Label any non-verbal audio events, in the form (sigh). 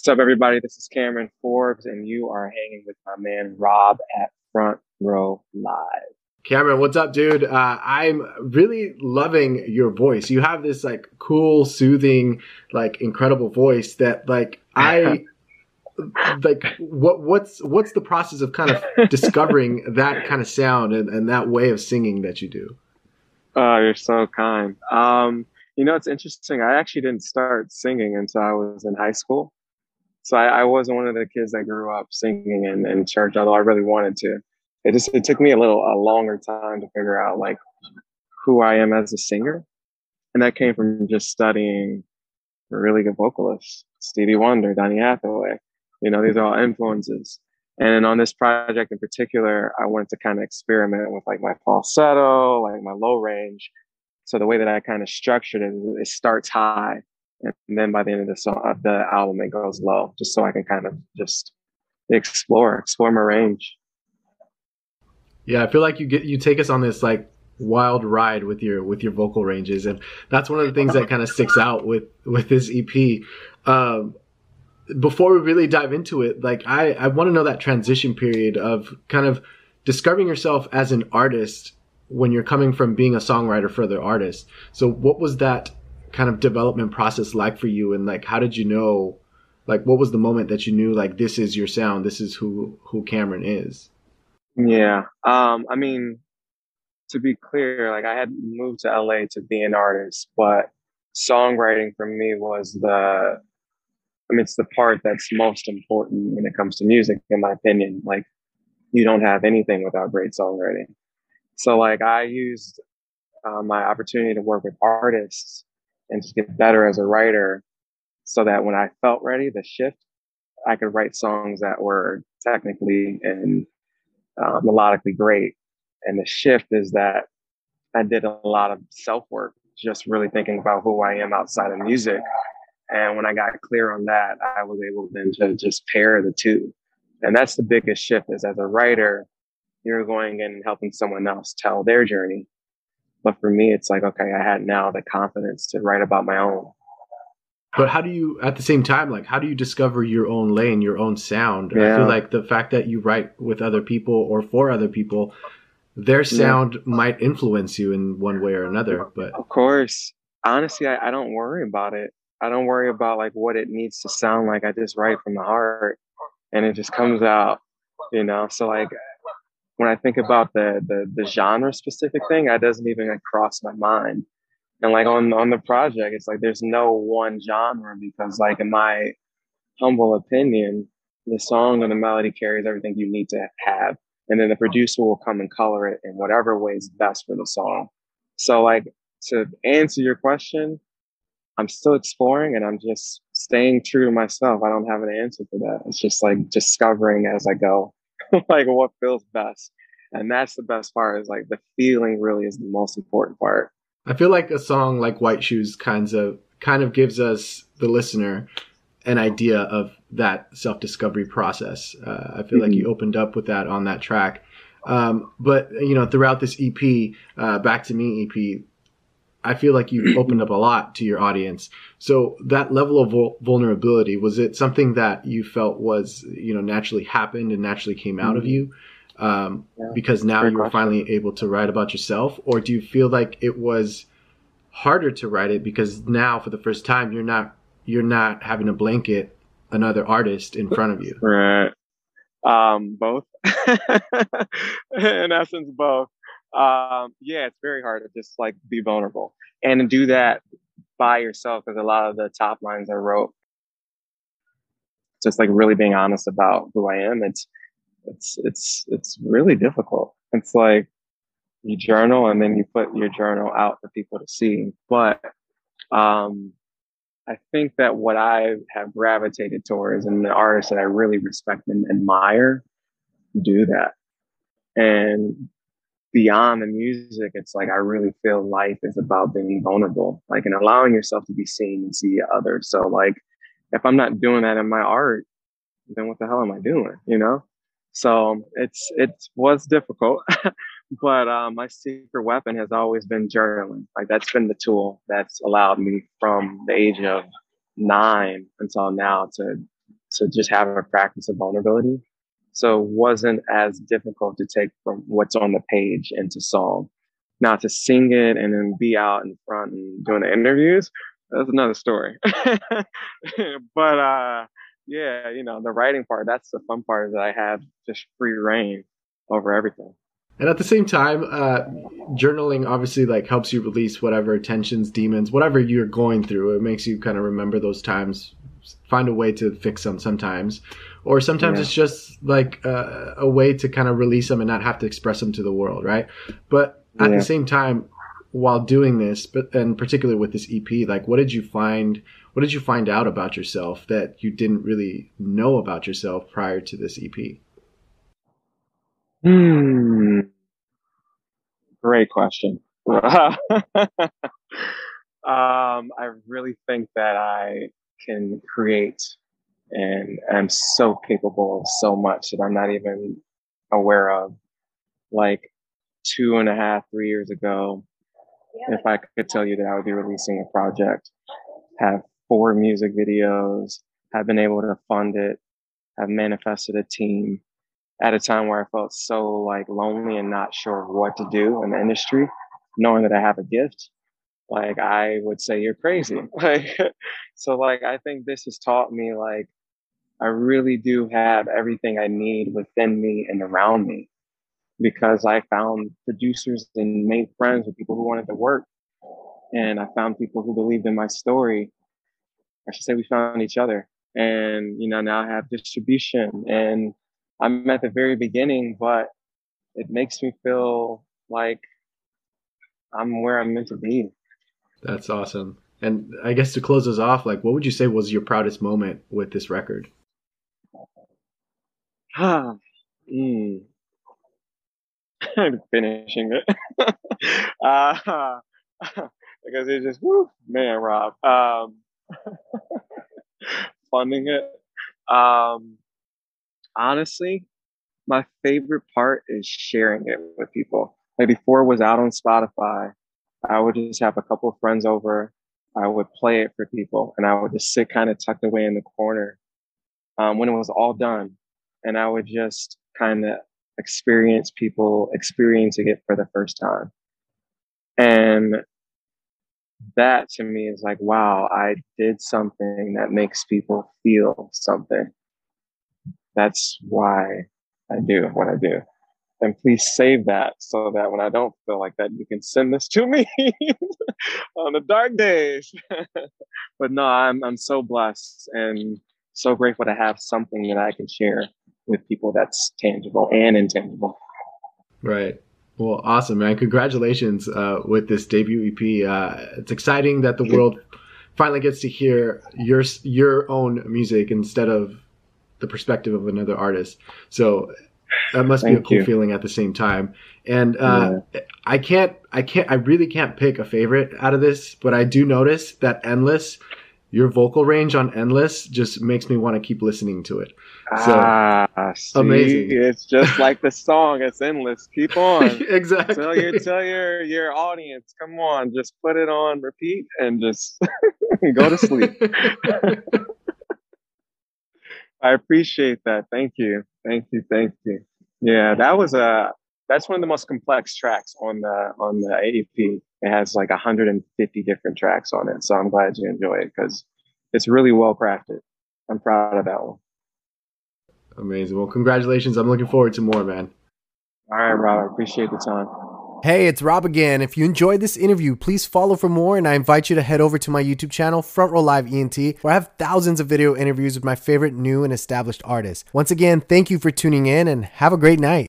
What's up, everybody? This is Cameron Forbes, and you are hanging with my man Rob at Front Row Live. Cameron, what's up, dude? Uh, I'm really loving your voice. You have this like cool, soothing, like incredible voice that like I (laughs) like what what's what's the process of kind of discovering (laughs) that kind of sound and, and that way of singing that you do? Oh, you're so kind. Um, you know, it's interesting. I actually didn't start singing until I was in high school. So I, I wasn't one of the kids that grew up singing in, in church, although I really wanted to. It just it took me a little a longer time to figure out like who I am as a singer. And that came from just studying really good vocalists, Stevie Wonder, Donny Hathaway. You know, these are all influences. And on this project in particular, I wanted to kind of experiment with like my falsetto, like my low range. So the way that I kind of structured it, it starts high and then by the end of the song, of the album, it goes low, just so I can kind of just explore, explore my range. Yeah, I feel like you get you take us on this like wild ride with your with your vocal ranges, and that's one of the things that kind of sticks out with with this EP. Um, before we really dive into it, like I I want to know that transition period of kind of discovering yourself as an artist when you're coming from being a songwriter for other artists. So what was that kind of development process like for you? And like how did you know like what was the moment that you knew like this is your sound this is who who cameron is? Yeah um i mean to be clear like i had moved to la to be an artist but songwriting for me was the i mean it's the part that's most important when it comes to music in my opinion. Like you don't have anything without great songwriting. So like i used uh, my opportunity to work with artists and just get better as a writer so that when I felt ready, the shift, I could write songs that were technically and uh, melodically great. And the shift is that I did a lot of self work, just really thinking about who I am outside of music. And when I got clear on that, I was able then to just pair the two. And that's the biggest shift is as a writer, you're going in and helping someone else tell their journey. But for me, it's like, okay, I had now the confidence to write about my own. But how do you, at the same time, like, how do you discover your own lane, your own sound? Yeah. I feel like the fact that you write with other people or for other people, their sound yeah. might influence you in one way or another. But of course, honestly, I, I don't worry about it. I don't worry about like what it needs to sound like. I just write from the heart and it just comes out, you know? So like when I think about the, the, the genre specific thing, that doesn't even like, cross my mind. And like on on the project, it's like there's no one genre because like in my humble opinion, the song and the melody carries everything you need to have. And then the producer will come and color it in whatever way is best for the song. So like to answer your question, I'm still exploring and I'm just staying true to myself. I don't have an answer for that. It's just like discovering as I go. (laughs) like what feels best. And that's the best part is like the feeling really is the most important part. I feel like a song like White Shoes kinds of kind of gives us the listener an idea of that self discovery process. Uh, I feel mm-hmm. like you opened up with that on that track. Um, but you know, throughout this EP, uh, Back to Me EP, I feel like you've (clears throat) opened up a lot to your audience. So that level of vul- vulnerability was it something that you felt was you know naturally happened and naturally came out mm-hmm. of you um, yeah, because now you were finally able to write about yourself, or do you feel like it was harder to write it because now for the first time you're not you're not having to blanket another artist in front of you? Right. Um, both. (laughs) in essence, both um, yeah, it's very hard to just like be vulnerable and do that by yourself because a lot of the top lines I wrote, just like really being honest about who I am. It's it's it's it's really difficult. It's like you journal and then you put your journal out for people to see. But um, I think that what I have gravitated towards and the artists that I really respect and admire do that. And beyond the music, it's like I really feel life is about being vulnerable, like and allowing yourself to be seen and see others. So like if I'm not doing that in my art, then what the hell am I doing? You know? So it's it was difficult. (laughs) but um, my secret weapon has always been journaling. Like that's been the tool that's allowed me from the age of nine until now to to just have a practice of vulnerability. So it wasn't as difficult to take from what's on the page into song. Now to sing it and then be out in front and doing the interviews, that's another story. (laughs) but uh, yeah, you know, the writing part, that's the fun part is that I have just free reign over everything. And at the same time, uh, journaling obviously like helps you release whatever tensions, demons, whatever you're going through. It makes you kind of remember those times, find a way to fix them sometimes, or sometimes yeah. it's just like uh, a way to kind of release them and not have to express them to the world, right? But at yeah. the same time, while doing this, but and particularly with this EP, like what did you find? What did you find out about yourself that you didn't really know about yourself prior to this EP? Hmm. Great question. (laughs) um, I really think that I can create and I'm so capable of so much that I'm not even aware of. Like two and a half, three years ago, if I could tell you that I would be releasing a project, have four music videos, have been able to fund it, have manifested a team at a time where I felt so like lonely and not sure what to do in the industry, knowing that I have a gift, like I would say you're crazy. (laughs) Like so like I think this has taught me like I really do have everything I need within me and around me because I found producers and made friends with people who wanted to work. And I found people who believed in my story. I should say we found each other. And, you know, now I have distribution and I'm at the very beginning, but it makes me feel like I'm where I'm meant to be. That's awesome. And I guess to close us off, like, what would you say was your proudest moment with this record? Ah, mm. I'm finishing it. (laughs) uh, (laughs) because it's just, whoo, man, Rob. Um, (laughs) funding it. Um, honestly, my favorite part is sharing it with people. Like before it was out on Spotify, I would just have a couple of friends over. I would play it for people and I would just sit kind of tucked away in the corner um, when it was all done. And I would just kind of experience people experiencing it for the first time. And that to me is like, wow, I did something that makes people feel something. That's why I do what I do. And please save that so that when I don't feel like that, you can send this to me (laughs) on the dark days. (laughs) but no, I'm I'm so blessed and so grateful to have something that I can share with people that's tangible and intangible. Right. Well, awesome, man! Congratulations uh, with this debut EP. Uh, it's exciting that the world finally gets to hear your your own music instead of the perspective of another artist. So that must Thank be a cool you. feeling at the same time. And uh, yeah. I can't, I can't, I really can't pick a favorite out of this, but I do notice that "Endless," your vocal range on "Endless" just makes me want to keep listening to it. So, ah, see, amazing! It's just like the song. It's endless. Keep on. (laughs) exactly. Tell your tell your your audience. Come on, just put it on repeat and just (laughs) go to sleep. (laughs) I appreciate that. Thank you. Thank you. Thank you. Yeah, that was a that's one of the most complex tracks on the on the AEP. It has like 150 different tracks on it, so I'm glad you enjoy it because it's really well crafted. I'm proud of that one. Amazing. Well, congratulations. I'm looking forward to more, man. All right, Rob. I appreciate the time. Hey, it's Rob again. If you enjoyed this interview, please follow for more, and I invite you to head over to my YouTube channel, Front Row Live ENT, where I have thousands of video interviews with my favorite new and established artists. Once again, thank you for tuning in, and have a great night.